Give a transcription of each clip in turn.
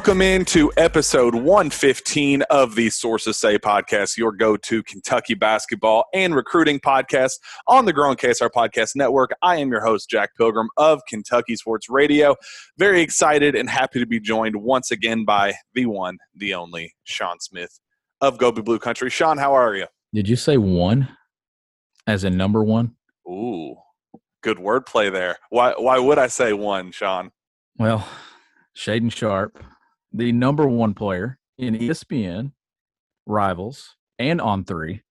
Welcome into episode 115 of the Sources Say podcast, your go to Kentucky basketball and recruiting podcast on the Growing KSR Podcast Network. I am your host, Jack Pilgrim of Kentucky Sports Radio. Very excited and happy to be joined once again by the one, the only Shawn Smith of Go Blue Country. Shawn, how are you? Did you say one as a number one? Ooh, good wordplay there. Why, why would I say one, Shawn? Well, Shaedon Sharpe, the number one player in ESPN, Rivals, and On Three,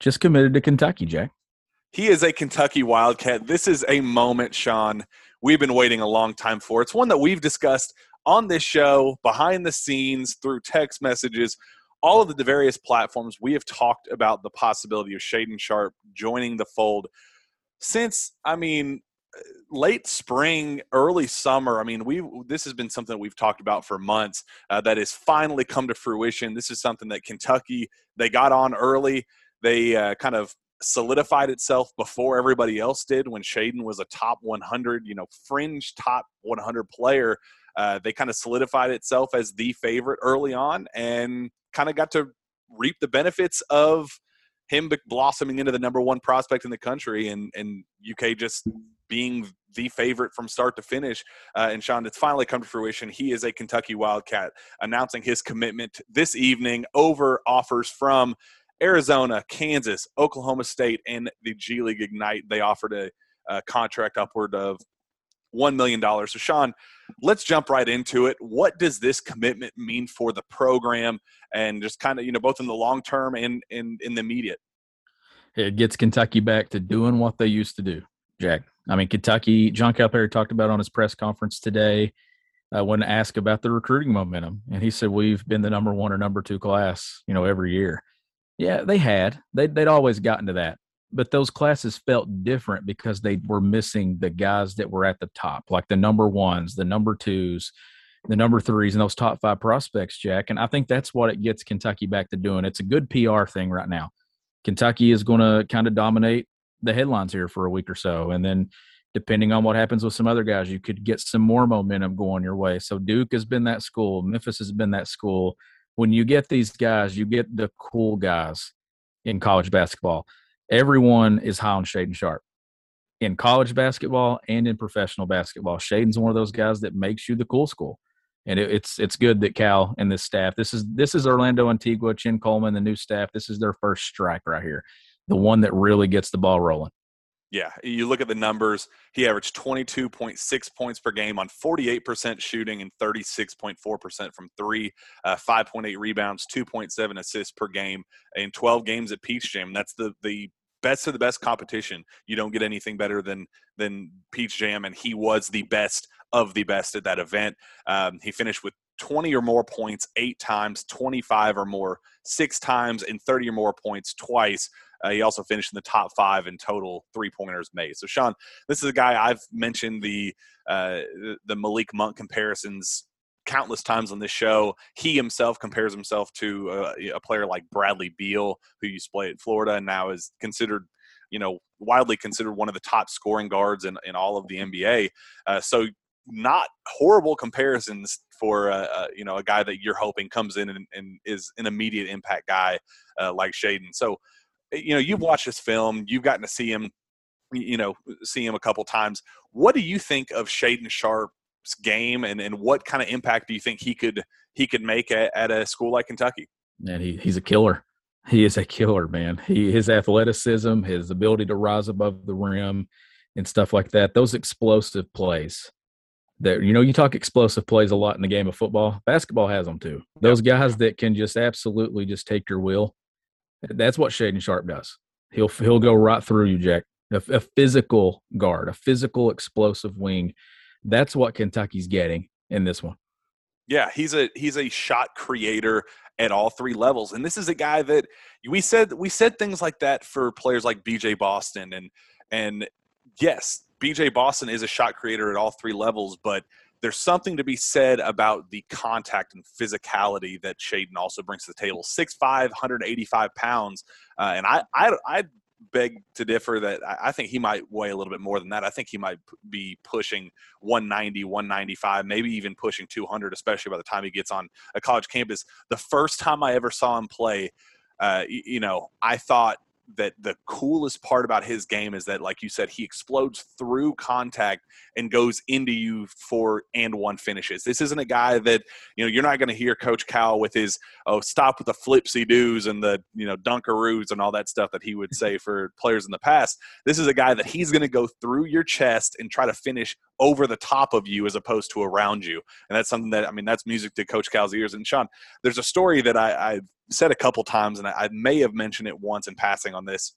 just committed to Kentucky, Jack. He is a Kentucky Wildcat. This is a moment, Shawn, we've been waiting a long time for. It's one that we've discussed on this show, behind the scenes, through text messages, all of the various platforms. We have talked about the possibility of Shaedon Sharpe joining the fold since, I mean, late spring, early summer. I mean, we this has been something we've talked about for months uh, that has finally come to fruition. This is something that Kentucky they got on early. They uh, kind of solidified itself before everybody else did when Shaedon was a top 100, you know, fringe top 100 player. Uh, they kind of solidified itself as the favorite early on and kind of got to reap the benefits of him blossoming into the number one prospect in the country and and UK just being the favorite from start to finish. Uh, and Shawn, it's finally come to fruition. He is a Kentucky Wildcat, announcing his commitment this evening over offers from Arizona, Kansas, Oklahoma State, and the G League Ignite. They offered a, a contract upward of $1 million. So, Shawn, let's jump right into it. What does this commitment mean for the program and just kind of, you know, both in the long term and in, in the immediate? It gets Kentucky back to doing what they used to do, Jack. I mean, Kentucky, John Calipari talked about on his press conference today uh, when asked about the recruiting momentum. And he said, We've been the number one or number two class, you know, every year. Yeah, they had. They'd, they'd always gotten to that but those classes felt different because they were missing the guys that were at the top, like the number ones, the number twos, the number threes, and those top five prospects, Jack. And I think that's what it gets Kentucky back to doing. It's a good PR thing right now. Kentucky is going to kind of dominate the headlines here for a week or so. And then depending on what happens with some other guys, you could get some more momentum going your way. So Duke has been that school, Memphis has been that school. When you get these guys, you get the cool guys in college basketball everyone is high on Shaedon Sharpe in college basketball and in professional basketball. Shaedon's one of those guys that makes you the cool school. And it, it's it's good that Cal and this staff. This is this is Orlando Antigua, Chin Coleman, the new staff. This is their first strike right here, the one that really gets the ball rolling. Yeah, you look at the numbers. He averaged 22.6 points per game on 48% shooting and 36.4% from three, uh, 5.8 rebounds, 2.7 assists per game in 12 games at Peach Jam. That's the the best of the best competition. You don't get anything better than than Peach Jam, and he was the best of the best at that event. Um, he finished with 20 or more points eight times, 25 or more six times, and 30 or more points twice. Uh, he also finished in the top five in total three pointers made. So, Shawn, this is a guy I've mentioned the uh, the Malik Monk comparisons countless times on this show. He himself compares himself to a, uh, a player like Bradley Beal, who used to play at Florida and now is considered, you know, widely considered one of the top scoring guards in, in all of the NBA. Uh, so, not horrible comparisons for uh, uh, you know a guy that you're hoping comes in and, and is an immediate impact guy uh, like Shaedon. So Eh, you know, you've watched this film, you've gotten to see him, you know, see him a couple times. What do you think of Shaedon Sharpe's game, and and what kind of impact do you think he could he could make at, at a school like Kentucky? Man, he, he's a killer. He is a killer, man. He his athleticism, his ability to rise above the rim, and stuff like that. Those explosive plays. That you know, you talk explosive plays a lot in the game of football. Basketball has them too. Those guys that can just absolutely just take your will that's what Shaedon Sharpe does. He'll he'll go right through you, Jack. A, a physical guard, a physical explosive wing. That's what Kentucky's getting in this one. Yeah, he's a he's a shot creator at all three levels, and this is a guy that we said we said things like that for players like B.J. Boston, and and yes, B.J. Boston is a shot creator at all three levels, but there's something to be said about the contact and physicality that Shaedon also brings to the table. 6'5", 185 pounds. Uh, and I, I, I beg to differ that I, I think he might weigh a little bit more than that. I think he might be pushing 190, 195, maybe even pushing 200, especially by the time he gets on a college campus. The first time I ever saw him play, uh, you know, I thought that the coolest part about his game is that, like you said, he explodes through contact and goes into you for and one finishes. This isn't a guy that you know you're not going to hear Coach Cal with his oh stop with the flipsy doos and the you know dunkaroos and all that stuff that he would say for players in the past. This is a guy that he's going to go through your chest and try to finish over the top of you as opposed to around you. And that's something that I mean that's music to Coach Cal's ears. And Shawn, there's a story that I, I said a couple times, and I, I may have mentioned it once in passing on this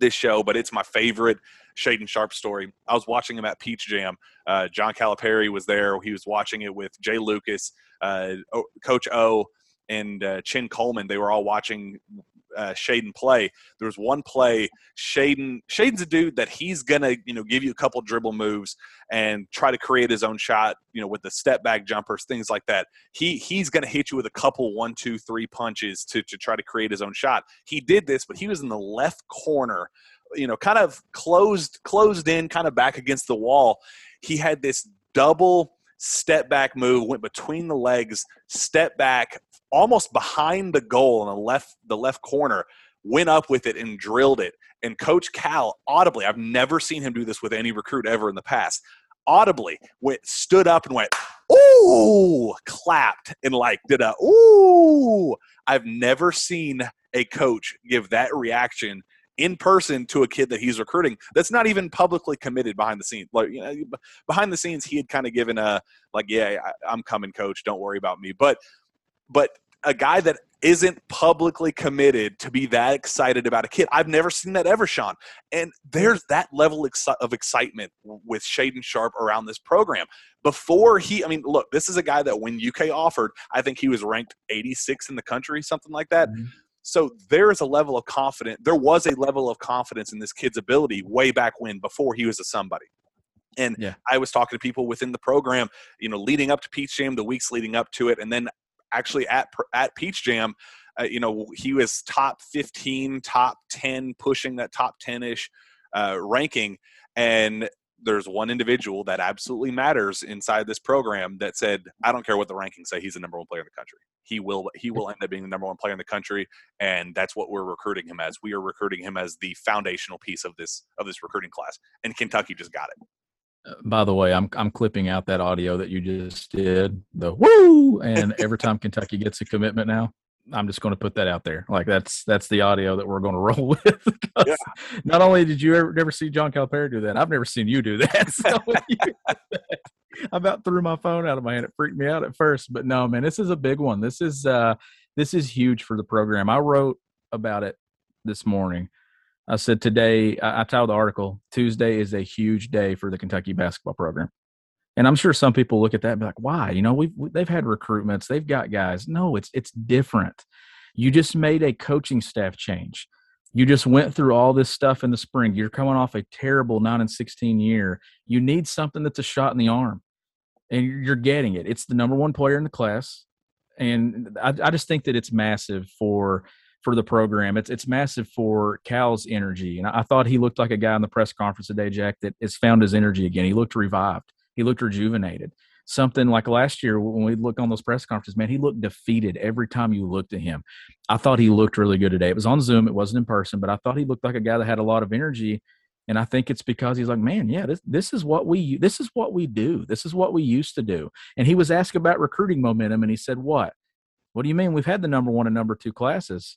this show, but it's my favorite Shaedon Sharpe story. I was watching him at Peach Jam. Uh, John Calipari was there. He was watching it with Jay Lucas, uh, Coach O, and uh, Chin Coleman. They were all watching uh, Shaedon play. There was one play. Shaedon Shaedon's a dude that he's gonna you know give you a couple dribble moves and try to create his own shot. You know with the step back jumpers, things like that. He he's gonna hit you with a couple one two three punches to to try to create his own shot. He did this, but he was in the left corner. You know, kind of closed closed in, kind of back against the wall. He had this double step back move, went between the legs, step back, almost behind the goal in the left the left corner, went up with it and drilled it. And Coach Cal audibly, I've never seen him do this with any recruit ever in the past. Audibly went stood up and went, ooh, clapped and like did a ooh. I've never seen a coach give that reaction in person to a kid that he's recruiting that's not even publicly committed behind the scenes like you know behind the scenes he had kind of given a like yeah I, am coming coach don't worry about me but but a guy that isn't publicly committed to be that excited about a kid. I've never seen that ever, Shawn. And there's that level of excitement with Shaedon Sharpe around this program. Before he, I mean, look, this is a guy that when UK offered, I think he was ranked 86 in the country, something like that. Mm-hmm. So there is a level of confidence. There was a level of confidence in this kid's ability way back when, before he was a somebody. And yeah. I was talking to people within the program, you know, leading up to Peach Jam, the weeks leading up to it, and then actually at at Peach Jam, uh, you know, he was top 15, top 10, pushing that top 10 ish uh, ranking. And there's one individual that absolutely matters inside this program that said, I don't care what the rankings say, he's the number one player in the country. He will he will end up being the number one player in the country, and that's what we're recruiting him as. We are recruiting him as the foundational piece of this of this recruiting class. And Kentucky just got it by the way, I'm I'm clipping out that audio that you just did, the woo, and every time Kentucky gets a commitment now, I'm just going to put that out there. Like that's that's the audio that we're going to roll with. yeah. Not only did you ever never see John Calipari do that, I've never seen you do that. So I about threw my phone out of my hand. It freaked me out at first, but no, man, this is a big one. This is uh this is huge for the program. I wrote about it this morning. I said today, I, I titled the article, Tuesday is a huge day for the Kentucky basketball program. And I'm sure some people look at that and be like, why? You know, we've, they've had recruitments, they've got guys. No, it's, it's different. You just made a coaching staff change. You just went through all this stuff in the spring. You're coming off a terrible 9 and 16 year. You need something that's a shot in the arm, and you're getting it. It's the number one player in the class. And I, I just think that it's massive for for the program. It's it's massive for Cal's energy, and I, thought he looked like a guy in the press conference today, Jack, that has found his energy again. He looked revived. He looked rejuvenated. Something like last year when we look on those press conferences, man, he looked defeated every time you looked at him. I thought he looked really good today. It was on Zoom, it wasn't in person, but I thought he looked like a guy that had a lot of energy. And I think it's because he's like, man, yeah, this this is what we this is what we do. This is what we used to do. And he was asked about recruiting momentum, and he said, "What? What do you mean? We've had the number one and number two classes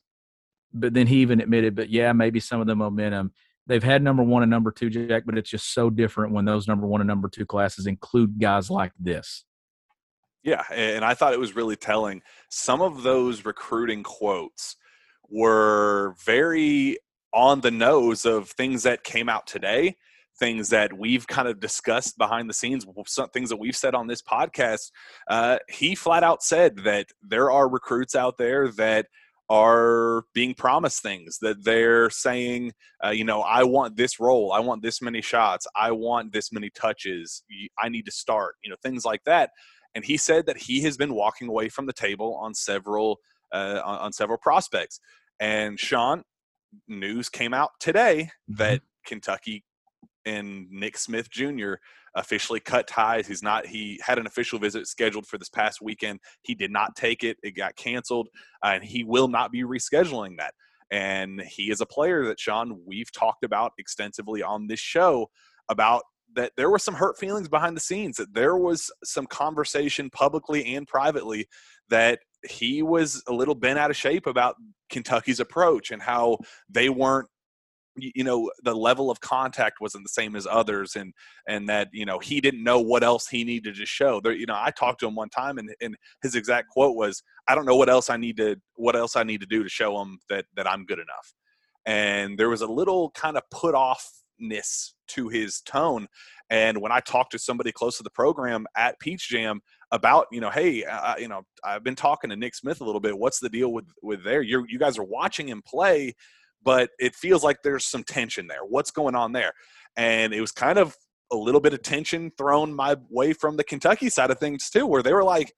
but then he even admitted, but yeah, maybe some of the momentum. They've had number one and number two, Jack, but it's just so different when those number one and number two classes include guys like this. Yeah, and I thought it was really telling. Some of those recruiting quotes were very on the nose of things that came out today, things that we've kind of discussed behind the scenes, some things that we've said on this podcast. Uh, he flat out said that there are recruits out there that – are being promised things that they're saying, uh, you know, I want this role, I want this many shots, I want this many touches, I need to start, you know, things like that. And he said that he has been walking away from the table on several uh, on, on several prospects. And Shawn, news came out today mm-hmm. that Kentucky and Nick Smith Jr. officially cut ties. He's not. He had an official visit scheduled for this past weekend. He did not take it. It got canceled, uh, and he will not be rescheduling that. And he is a player that Shawn we've talked about extensively on this show about that there were some hurt feelings behind the scenes that there was some conversation publicly and privately that he was a little bent out of shape about Kentucky's approach and how they weren't you know the level of contact wasn't the same as others and and that you know he didn't know what else he needed to show. There you know i talked to him one time and, and his exact quote was i don't know what else i need to what else i need to do to show him that that i'm good enough. And there was a little kind of put offness to his tone and when i talked to somebody close to the program at peach jam about you know hey you know i've been talking to nick smith a little bit. What's the deal with with there? You you guys are watching him play but it feels like there's some tension there. What's going on there? And it was kind of a little bit of tension thrown my way from the kentucky side of things too where they were like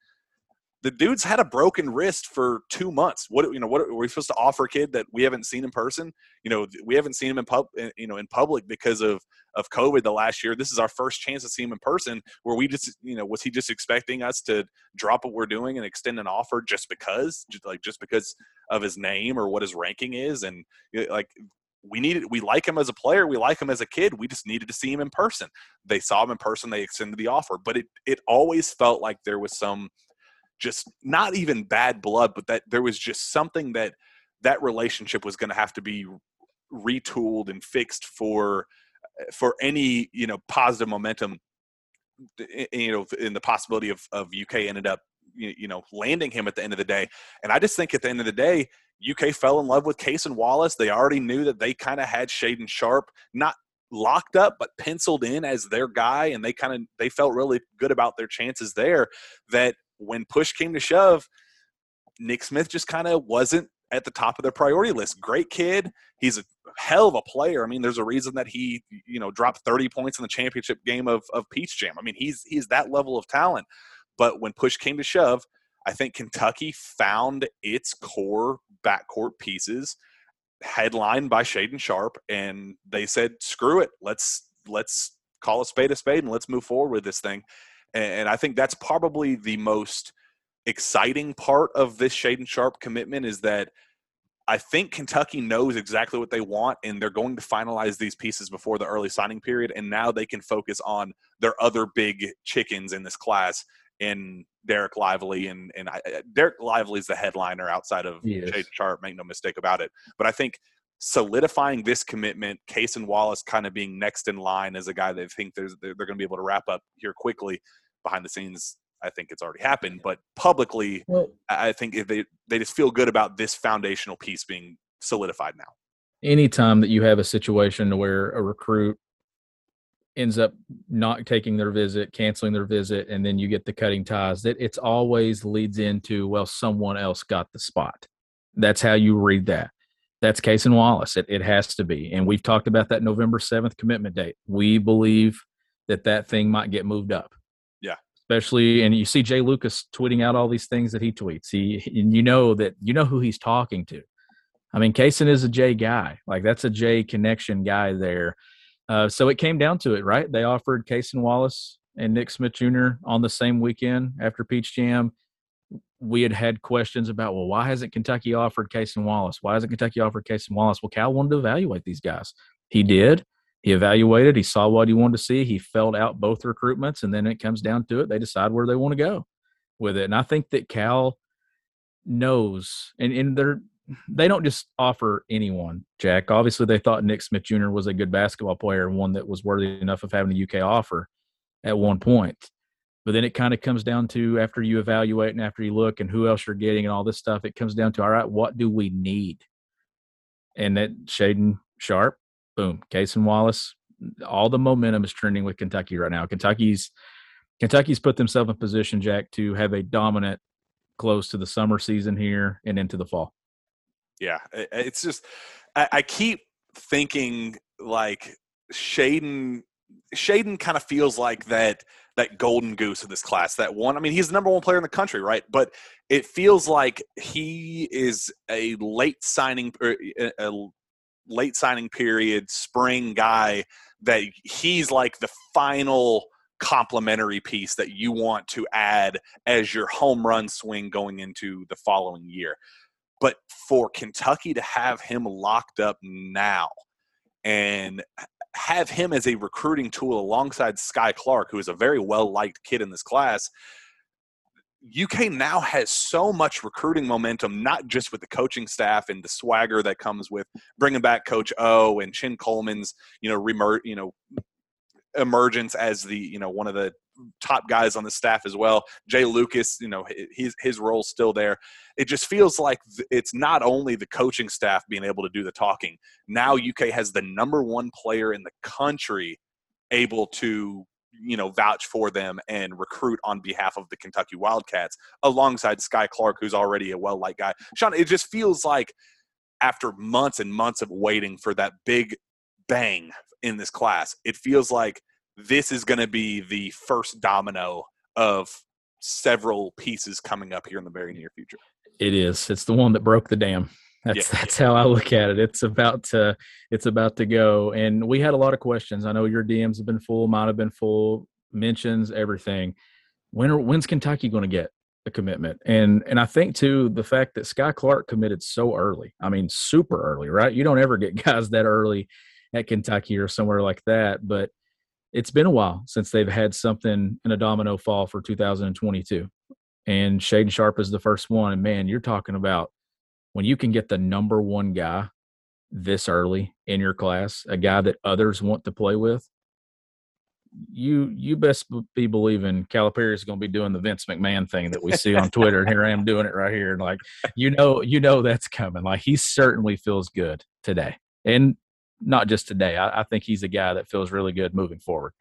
the dude's had a broken wrist for two months. What you know? What are we supposed to offer a kid that we haven't seen in person? You know, we haven't seen him in pub, you know, in public because of of COVID the last year. This is our first chance to see him in person. Where we just, you know, was he just expecting us to drop what we're doing and extend an offer just because, just like just because of his name or what his ranking is? And like we needed we like him as a player we like him as a kid we just needed to see him in person they saw him in person they extended the offer but it it always felt like there was some just not even bad blood, but that there was just something that that relationship was going to have to be retooled and fixed for eh, for any you know positive momentum eh, eh, you know in the possibility of, of uk ended up you know landing him at the end of the day. And i just think at the end of the day uk fell in love with Cason wallace. They already knew that they kind of had Shaedon Sharpe not locked up but penciled in as their guy and they kind of they felt really good about their chances there that when push came to shove, Nick Smith just kind of wasn't at the top of their priority list. Great kid. He's a hell of a player. I mean, there's a reason that he, you know, dropped 30 points in the championship game of, of Peach Jam. I mean, he's he's that level of talent. But when push came to shove, I think Kentucky found its core backcourt pieces, headlined by Shaedon Sharpe, and they said, "Screw it, let's let's call a spade a spade and let's move forward with this thing." And I think that's probably the most exciting part of this Shaedon Sharpe commitment is that I think Kentucky knows exactly what they want, and they're going to finalize these pieces before the early signing period. And now they can focus on their other big chickens in this class in Dereck Lively. And, and I, uh, Dereck Lively is the headliner outside of yes. Shaedon Sharpe, make no mistake about it. But I think solidifying this commitment, Cason Wallace kind of being next in line as a guy they think they're, they're going to be able to wrap up here quickly behind the scenes I think it's already happened, but publicly, well, I think they they just feel good about this foundational piece being solidified now. Anytime that you have a situation where a recruit ends up not taking their visit, canceling their visit, and then you get the cutting ties, that it's always leads into well, someone else got the spot. That's how you read that. That's Cason Wallace. It, it has to be, and we've talked about that November seventh commitment date. We believe that that thing might get moved up especially and you see Jay Lucas tweeting out all these things that he tweets. He and you know that you know who he's talking to. I mean, Cason is a Jay guy. Like that's a Jay connection guy there. Uh, so it came down to it, right? They offered Cason Wallace and Nick Smith Jr. on the same weekend after Peach Jam. We had had questions about, well, why hasn't Kentucky offered Cason Wallace? Why hasn't Kentucky offered Cason Wallace? Well, Cal wanted to evaluate these guys. He did he evaluated, he saw what he wanted to see, he filled out both recruitments, and then it comes down to it. They decide where they want to go with it. And I think that Cal knows, and, and they're they don't just offer anyone, Jack. Obviously, they thought Nick Smith Jr. was a good basketball player and one that was worthy enough of having a UK offer at one point. But then it kind of comes down to after you evaluate and after you look and who else you're getting and all this stuff, it comes down to all right, what do we need? And that Shaedon Sharpe boom, Cason Wallace. All the momentum is trending with Kentucky right now. Kentucky's Kentucky's put themselves in position, Jack, to have a dominant close to the summer season here and into the fall. Yeah, it's just I, I keep thinking like Shaedon. Shaedon kind of feels like that that golden goose of this class. That one. I mean, he's the number one player in the country, right? But it feels like he is a late signing a late signing period, spring guy that he's like the final complementary piece that you want to add as your home run swing going into the following year. But for Kentucky to have him locked up now and have him as a recruiting tool alongside Skyy Clark, who is a very well liked kid in this class, UK now has so much recruiting momentum, not just with the coaching staff and the swagger that comes with bringing back Coach O and Chin Coleman's, you know, remer- you know, emergence as the you know one of the top guys on the staff as well. Jay Lucas, you know, his his role's still there. It just feels like it's not only the coaching staff being able to do the talking. Now UK has the number one player in the country able to you know vouch for them and recruit on behalf of the Kentucky Wildcats alongside Skyy Clark, who's already a well liked guy. Shawn, it just feels like after months and months of waiting for that big bang in this class, it feels like this is going to be the first domino of several pieces coming up here in the very near future. It is. It's the one that broke the dam. That's yeah. that's how I look at it. It's about to it's about to go. And we had a lot of questions. I know your DMs have been full, mine have been full, mentions, everything. When are, when's Kentucky going to get a commitment? And and I think too the fact that Skyy Clark committed so early. I mean, super early, right? You don't ever get guys that early at Kentucky or somewhere like that. But it's been a while since they've had something in a domino fall for 2022. And Shaedon Sharpe is the first one. And man, you're talking about when you can get the number one guy this early in your class, a guy that others want to play with, you you best be believing Calipari is going to be doing the Vince McMahon thing that we see on Twitter, and here I am doing it right here. And like you know, you know that's coming. Like he certainly feels good today, and not just today. I, I think he's a guy that feels really good moving forward.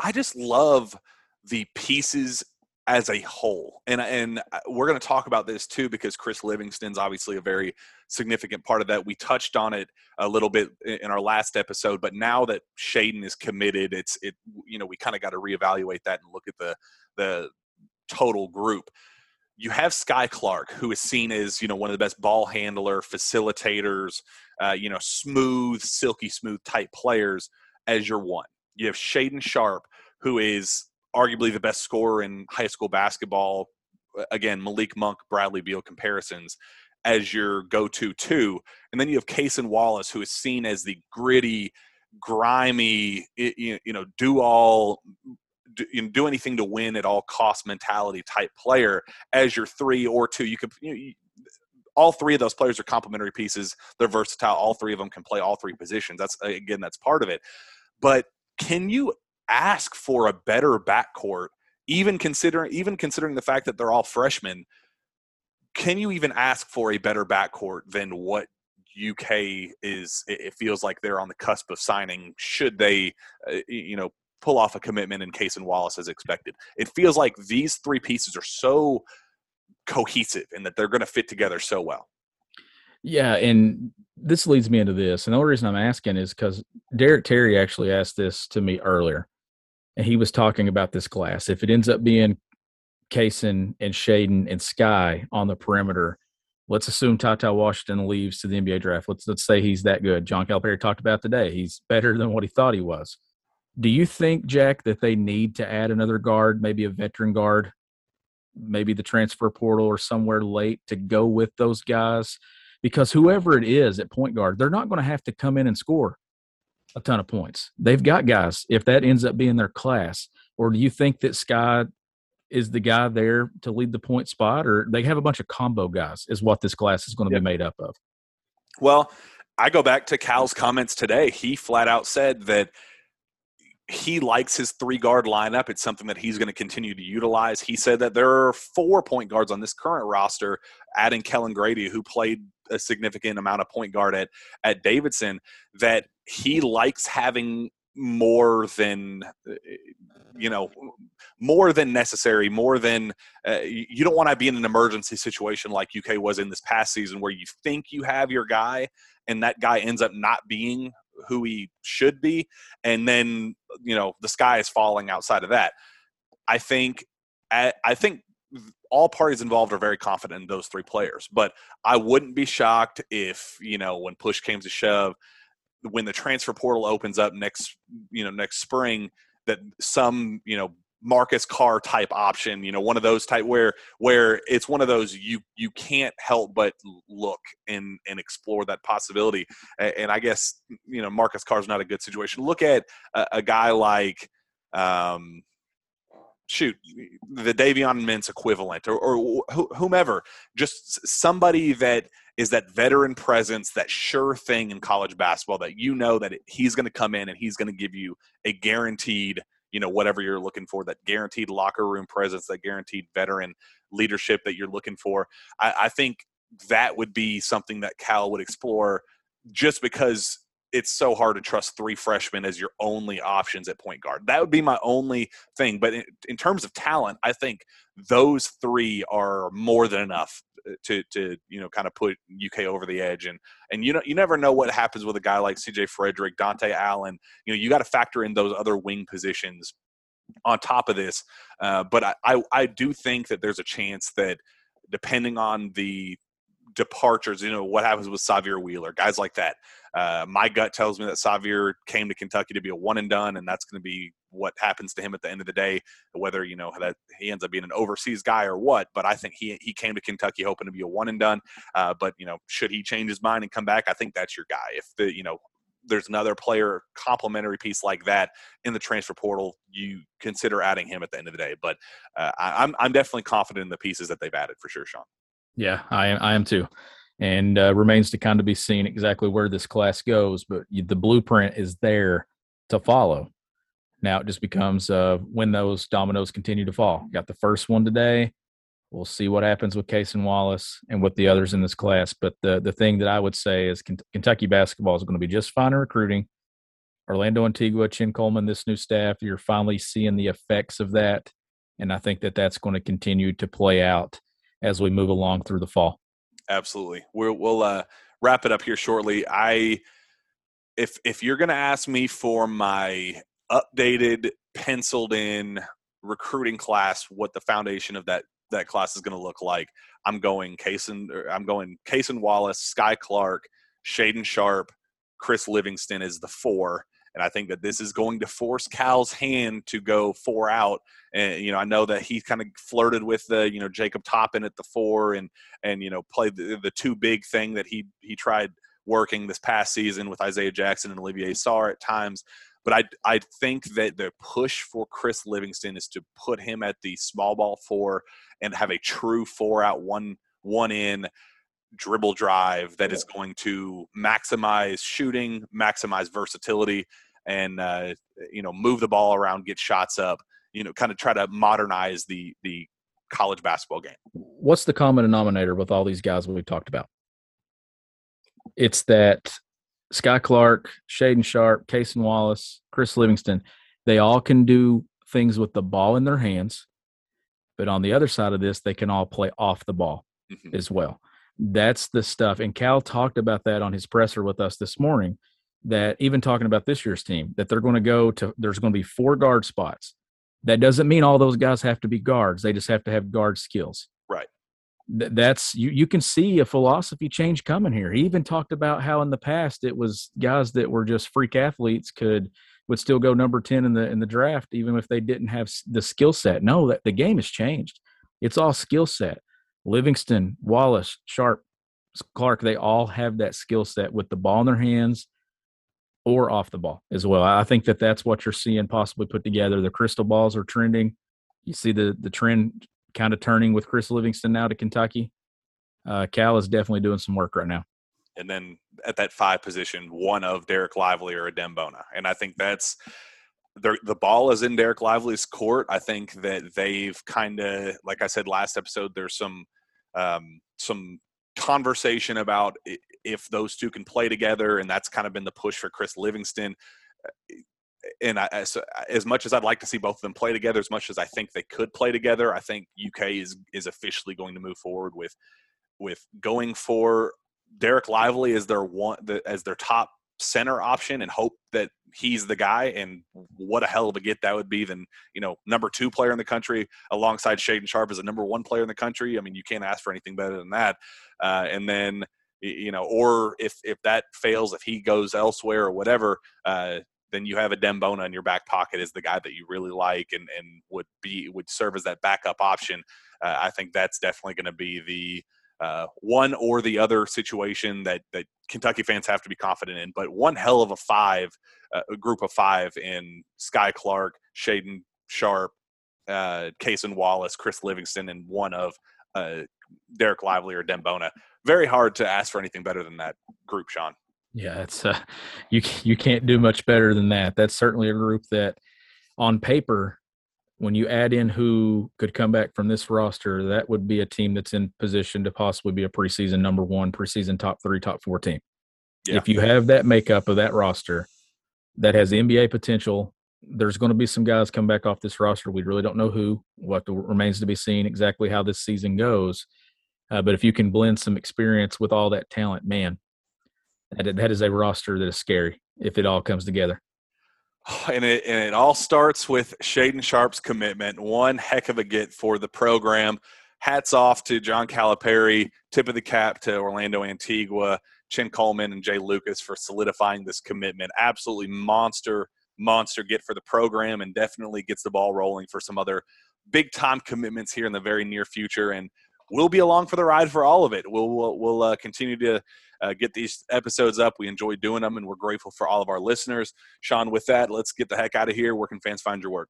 I just love the pieces as a whole. And and uh, we're going to talk about this too because Chris Livingston's obviously a very significant part of that. We touched on it a little bit in our last episode, but now that Shaedon is committed, it's it you know we kind of got to reevaluate that and look at the the total group. You have Skyy Clark, who is seen as you know one of the best ball handler, facilitators, uh, you know, smooth, silky smooth type players as your one. You have Shaedon Sharpe, who is arguably the best scorer in high school basketball. Uh, again, Malik Monk, Bradley Beal comparisons as your go-to two, and then you have Cason Wallace, who is seen as the gritty, grimy, you know, do all, do, you know, do anything to win at all cost mentality type player as your three or two. You could, you all three of those players are complementary pieces. They're versatile. All three of them can play all three positions. That's again, that's part of it. But can you ask for a better backcourt, even considering even considering the fact that they're all freshmen. Can you even ask for a better backcourt than what UK is? It feels like they're on the cusp of signing. Should they, uh, you know, pull off a commitment in Cason Wallace as expected? It feels like these three pieces are so cohesive and that they're going to fit together so well. Yeah, and this leads me into this. And the only reason I'm asking is because Derek Terry actually asked this to me earlier and he was talking about this class. If it ends up being Cason and Shaedon and Skyy on the perimeter, let's assume TyTy Washington leaves to the NBA draft. Let's let's say he's that good. John Calipari talked about today. He's better than what he thought he was. Do you think, Jack, that they need to add another guard, maybe a veteran guard, maybe the transfer portal or somewhere late to go with those guys? Because whoever it is at point guard, they're not going to have to come in and score a ton of points. They've got guys if that ends up being their class. Or do you think that Skyy is the guy there to lead the point spot, or they have a bunch of combo guys? Is what this class is going to yep. be made up of? Well, I go back to Cal's comments today. He flat out said that he likes his three guard lineup. It's something that he's going to continue to utilize. He said that there are four point guards on this current roster, adding Kellan Grady, who played a significant amount of point guard at at Davidson, that he likes having more than you know more than necessary more than uh, you don't want to be in an emergency situation like uk was in this past season where you think you have your guy and that guy ends up not being who he should be and then you know the sky is falling outside of that i think i think all parties involved are very confident in those three players. But I wouldn't be shocked if you know when push came to shove, when the transfer portal opens up next you know next spring, that some you know Marcus Carr type option, you know, one of those type where where it's one of those you you can't help but look and and explore that possibility. And, I guess you know Marcus Carr is not a good situation. Look at a, a guy like um, shoot the Davion Mintz equivalent or, or whomever, just somebody that is that veteran presence, that sure thing in college basketball that you know that he's going to come in and he's going to give you a guaranteed you know whatever you're looking for that guaranteed locker room presence that guaranteed veteran leadership that you're looking for I, I think that would be something that cal would explore just because it's so hard to trust three freshmen as your only options at point guard. That would be my only thing. But in, in, terms of talent, I think those three are more than enough to to you know kind of put UK over the edge. And and you know you never know what happens with a guy like CJ Frederick, Dontaie Allen. You know you got to factor in those other wing positions on top of this. Uh, but I, I I do think that there's a chance that depending on the departures, you know, what happens with Sahvir Wheeler, guys like that. Uh, my gut tells me that Sahvir came to Kentucky to be a one and done, and that's going to be what happens to him at the end of the day, whether you know that he ends up being an overseas guy or what. But I think he he came to Kentucky hoping to be a one and done. Uh, but you know, should he change his mind and come back, I think that's your guy. If the you know there's another player complementary piece like that in the transfer portal, you consider adding him at the end of the day. But uh, I, I'm I'm definitely confident in the pieces that they've added for sure, Shawn. Yeah, I am. I am too, and uh, remains to kind of be seen exactly where this class goes. But the blueprint is there to follow. Now it just becomes uh, when those dominoes continue to fall. Got the first one today. We'll see what happens with Cason Wallace and with the others in this class. But the the thing that I would say is Kentucky basketball is going to be just fine in recruiting. Orlando Antigua, Chin Coleman, this new staff, you're finally seeing the effects of that, and I think that that's going to continue to play out as we move along through the fall. Absolutely. We'll, we'll uh, wrap it up here shortly. I, if if you're going to ask me for my updated, penciled in recruiting class, what the foundation of that that class is going to look like, I'm going Cason. I'm going Cason Wallace, Skyy Clark, Shaedon Sharpe, Chris Livingston is the four, and I think that this is going to force Cal's hand to go four out. And you know, I know that he kind of flirted with the you know Jacob Toppin at the four, and and you know played the, the two big thing that he he tried working this past season with Isaiah Jackson and Olivier Sarr at times. But I I think that the push for Chris Livingston is to put him at the small ball four and have a true four out one one in dribble drive that is going to maximize shooting, maximize versatility, and uh, you know move the ball around, get shots up. You know, kind of try to modernize the the college basketball game. What's the common denominator with all these guys we've talked about? It's that Skyy Clark, Shaedon Sharpe, Cason Wallace, Chris Livingston, they all can do things with the ball in their hands. But on the other side of this, they can all play off the ball mm-hmm. as well. That's the stuff. And Cal talked about that on his presser with us this morning that even talking about this year's team, that they're going to go to, there's going to be four guard spots. That doesn't mean all those guys have to be guards. They just have to have guard skills. Right. Th- that's, you, you can see a philosophy change coming here. He even talked about how in the past it was guys that were just freak athletes could, would still go number 10 in the, in the draft, even if they didn't have the skill set. No, that the game has changed. It's all skill set. Livingston, Wallace, Sharpe Clark, they all have that skill set with the ball in their hands or off the ball as well. I think that that's what you're seeing possibly put together. The crystal balls are trending. You see the the trend kind of turning with Chris Livingston now to Kentucky. Uh, Cal is definitely doing some work right now. And then at that five position, one of Dereck Lively or Adem Bona. And I think that's the ball is in Dereck Lively's court. I think that they've kind of, like I said last episode, there's some um, some conversation about if those two can play together, and that's kind of been the push for Chris Livingston. Uh, and I, as, as much as I'd like to see both of them play together, as much as I think they could play together, I think UK is is officially going to move forward with with going for Dereck Lively as their one as their top center option and hope that he's the guy. And what a hell of a get that would be than, you know, number two player in the country alongside Shaedon Sharpe as a number one player in the country. I mean, you can't ask for anything better than that. Uh, and then, you know, or if, if that fails, if he goes elsewhere or whatever, uh, then you have Adem Bona in your back pocket as the guy that you really like and, and would be would serve as that backup option. Uh, I think that's definitely going to be the uh, one or the other situation that that Kentucky fans have to be confident in. But one hell of a five, uh, a group of five in Skyy Clark, Shaedon Sharpe, uh, Cason Wallace, Chris Livingston, and one of uh, Dereck Lively or Dembona. Very hard to ask for anything better than that group, Shawn. Yeah, it's uh, you you can't do much better than that. That's certainly a group that, on paper, when you add in who could come back from this roster, that would be a team that's in position to possibly be a preseason number one, preseason top three, top four team. Yeah. If you have that makeup of that roster that has NBA potential, there's going to be some guys come back off this roster. We really don't know who. What remains to be seen exactly how this season goes. Uh, but if you can blend some experience with all that talent, man, that, that is a roster that is scary if it all comes together. And it, and it all starts with Shaedon Sharpe's commitment. One heck of a get for the program. Hats off to John Calipari. Tip of the cap to Orlando Antigua, Chin Coleman, and Jay Lucas for solidifying this commitment. Absolutely monster, monster get for the program, and definitely gets the ball rolling for some other big time commitments here in the very near future. And we'll be along for the ride for all of it. We'll we'll, we'll uh, continue to uh, get these episodes up. We enjoy doing them, and we're grateful for all of our listeners. Shawn, with that, let's get the heck out of here. Where can fans find your work?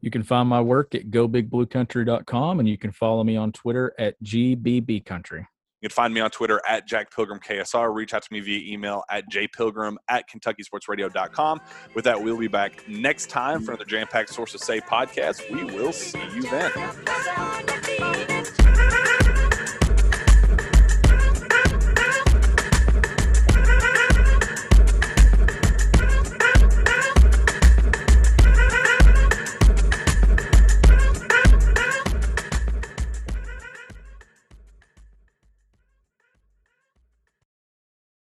You can find my work at gobigbluecountry.com, and you can follow me on Twitter at gbbcountry. You can find me on Twitter at Jack Pilgrim KSR. Reach out to me via email at jpilgrim at KentuckySportsRadio.com. With that, we'll be back next time for another Jam Packed Sources Say podcast. We will see you then.